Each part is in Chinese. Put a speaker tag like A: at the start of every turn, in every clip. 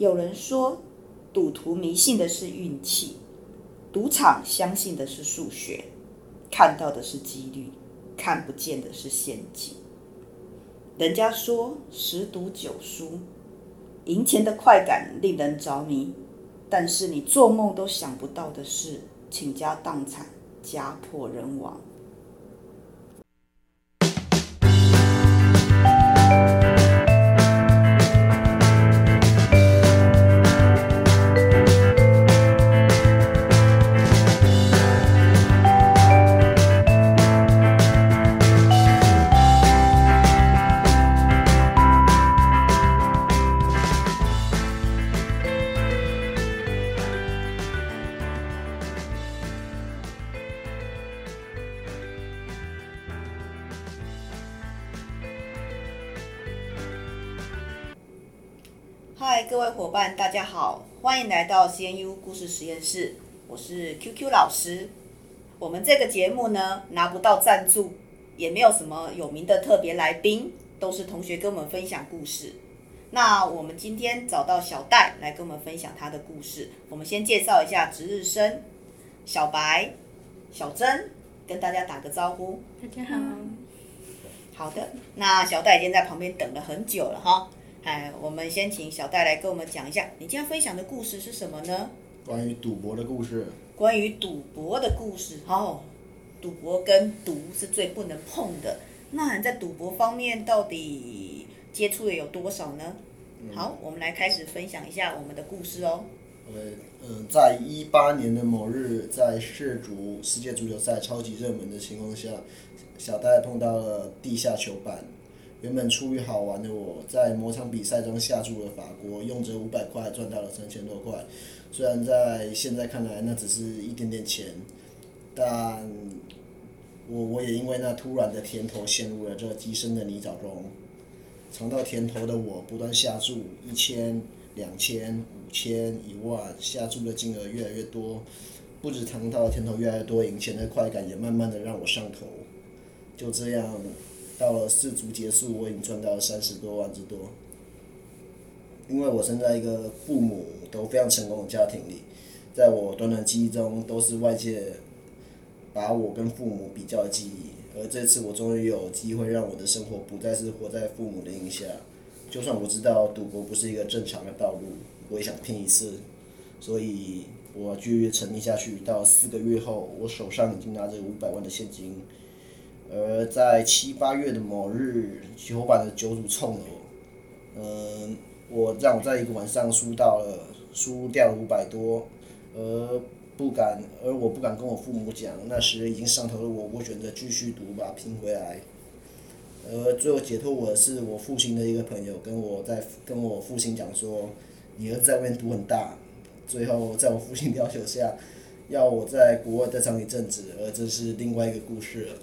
A: 有人说，赌徒迷信的是运气，赌场相信的是数学，看到的是几率，看不见的是陷阱。人家说十赌九输，赢钱的快感令人着迷，但是你做梦都想不到的是，倾家荡产，家破人亡。嗨，各位伙伴，大家好，欢迎来到 CNU 故事实验室，我是 QQ 老师。我们这个节目呢，拿不到赞助，也没有什么有名的特别来宾，都是同学跟我们分享故事。那我们今天找到小戴来跟我们分享他的故事。我们先介绍一下值日生小白、小珍，跟大家打个招呼。
B: 大家好。
A: 好的，那小戴已经在旁边等了很久了哈。哎，我们先请小戴来跟我们讲一下，你今天分享的故事是什么呢？
C: 关于赌博的故事。
A: 关于赌博的故事，哦，赌博跟毒是最不能碰的。那你在赌博方面到底接触的有多少呢？嗯、好，我们来开始分享一下我们的故事哦。
C: OK，嗯，在一八年的某日，在世足世界足球赛超级热门的情况下，小戴碰到了地下球板。原本出于好玩的我，在某场比赛中下注了法国，用着五百块赚到了三千多块。虽然在现在看来那只是一点点钱，但我我也因为那突然的甜头陷入了这极深的泥沼中。尝到甜头的我不断下注，一千、两千、五千、一万，下注的金额越来越多。不止尝到甜头越来越多，赢钱的快感也慢慢的让我上头。就这样。到了四足结束，我已经赚到了三十多万之多。因为我生在一个父母都非常成功的家庭里，在我短短记忆中，都是外界把我跟父母比较的记忆。而这次我终于有机会让我的生活不再是活在父母的影响。就算我知道赌博不是一个正常的道路，我也想拼一次。所以我继续沉迷下去。到四个月后，我手上已经拿着五百万的现金。而在七八月的某日，球板的酒主冲了我，嗯，我让我在一个晚上输到了，输掉了五百多，而不敢，而我不敢跟我父母讲，那时已经上头了我，我选择继续赌吧，拼回来。而最后解脱我的是我父亲的一个朋友，跟我在跟我父亲讲说，你儿子在外面赌很大，最后在我父亲要求下，要我在国外待上一阵子，而这是另外一个故事了。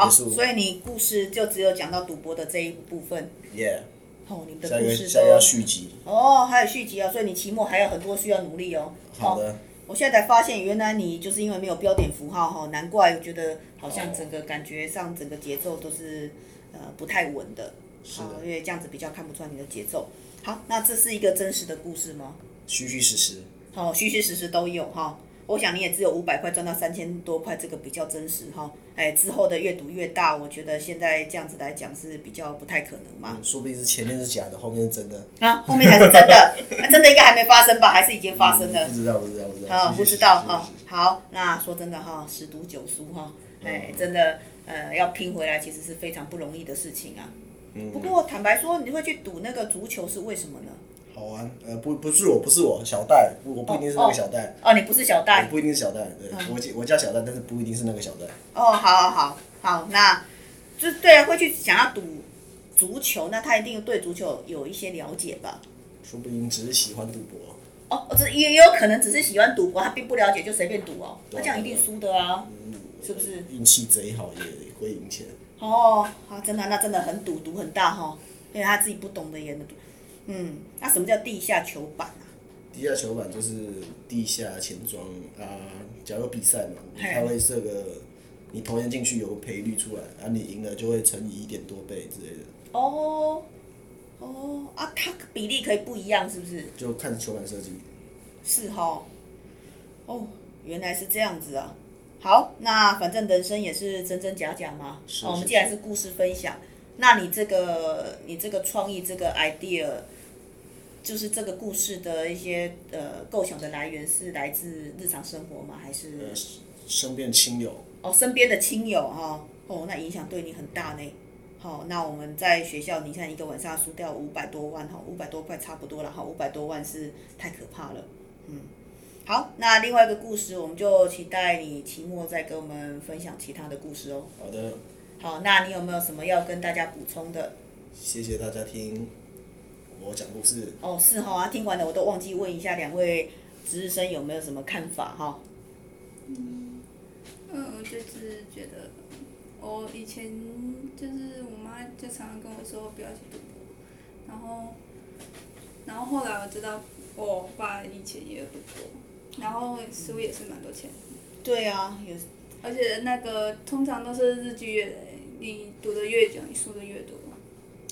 A: 好，所以你故事就只有讲到赌博的这一部分。
C: Yeah。
A: 哦，你的故事
C: 都。要续集。
A: 哦，还有续集啊！所以你期末还有很多需要努力哦。
C: 好的。
A: 我现在才发现，原来你就是因为没有标点符号哈，难怪我觉得好像整个感觉上整个节奏都是呃不太稳的。
C: 是的。
A: 因为这样子比较看不出来你的节奏。好，那这是一个真实的故事吗？
C: 虚虚实实。
A: 好，虚虚实实都有哈。我想你也只有五百块赚到三千多块，这个比较真实哈。哎，之后的越赌越大，我觉得现在这样子来讲是比较不太可能嘛。
C: 嗯，说不定是前面是假的，后面是真的。
A: 啊，后面才是真的，啊、真的应该还没发生吧？还是已经发生了？
C: 嗯、不知道，不知道，不知道。
A: 好，不知道哈。好，那说真的哈，十赌九输哈，哎，真的呃要拼回来，其实是非常不容易的事情啊。嗯。不过坦白说，你会去赌那个足球是为什么呢？
C: 好玩，呃，不，不是我，不是我，小戴，我不一定是那个小戴。
A: 哦，哦，你不是小戴。
C: 我不一定是小戴，对，嗯、我我叫小戴，但是不一定是那个小戴。
A: 哦，好好好，好，那，就对啊，会去想要赌足球，那他一定对足球有一些了解吧？
C: 说不定只是喜欢赌博。
A: 哦，这也有可能只是喜欢赌博，他并不了解就随便赌哦，那这样一定输的啊，嗯、是不是？
C: 运气贼好也会赢钱。
A: 哦，好，真的，那真的很赌，赌很大哈、哦，因为他自己不懂的也能赌。嗯，那什么叫地下球板啊？
C: 地下球板就是地下钱庄啊。假如比赛嘛，他会设个你投钱进去有赔率出来，啊，你赢了就会乘以一点多倍之类的。
A: 哦，哦啊，它比例可以不一样，是不是？
C: 就看球板设计。
A: 是哈。哦，原来是这样子啊。好，那反正人生也是真真假假嘛。是是是。哦，我们既然是故事分享，那你这个你这个创意这个 idea，就是这个故事的一些呃构想的来源是来自日常生活吗？还是？
C: 呃，身边亲友。
A: 哦，身边的亲友哈。哦，那影响对你很大呢。好，那我们在学校，你看一个晚上输掉五百多万哈，五百多块差不多了哈，五百多万是太可怕了，嗯。好，那另外一个故事，我们就期待你期末再跟我们分享其他的故事哦。
C: 好的。
A: 好，那你有没有什么要跟大家补充的？
C: 谢谢大家听我讲故事。
A: 哦，是哈，听完了我都忘记问一下两位值日生有没有什么看法哈。
B: 嗯，嗯，我就是觉得，我以前就是我妈就常常跟我说不要去赌博，然后，然后后来我知道我爸以前也有赌博。然后输也是蛮多钱，
A: 对啊，有，
B: 而且那个通常都是日积月累，你赌的越久，你输的越多。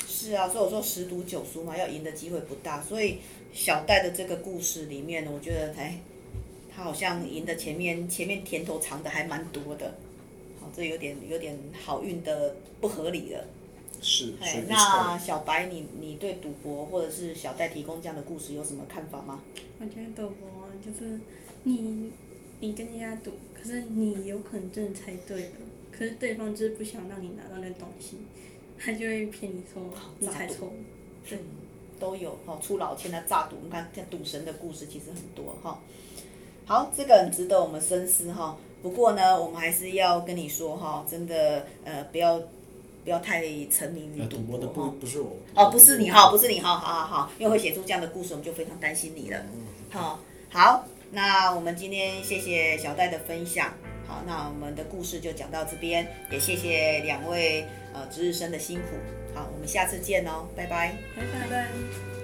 A: 是啊，所以我说十赌九输嘛，要赢的机会不大。所以小戴的这个故事里面，我觉得哎，他好像赢的前面前面甜头尝的还蛮多的，好，这有点有点好运的不合理了。
C: 是，哎。
A: 那小白，你你对赌博或者是小戴提供这样的故事有什么看法吗？
D: 我觉得赌博。就是你，你跟人家赌，可是你有可能真的猜对了，可是对方就是不想让你拿到那东西，他就会骗你说你才错。
A: 对，都有哈，出老千的诈赌，你看像赌神的故事其实很多哈。好，这个很值得我们深思哈。不过呢，我们还是要跟你说哈，真的呃，不要不要太沉迷于赌博哈。
C: 不是我。
A: 哦，不是你哈，不是你哈，好好好，因为会写出这样的故事，我们就非常担心你了。好。好，那我们今天谢谢小戴的分享。好，那我们的故事就讲到这边，也谢谢两位呃值日生的辛苦。好，我们下次见哦，拜拜，
B: 拜拜。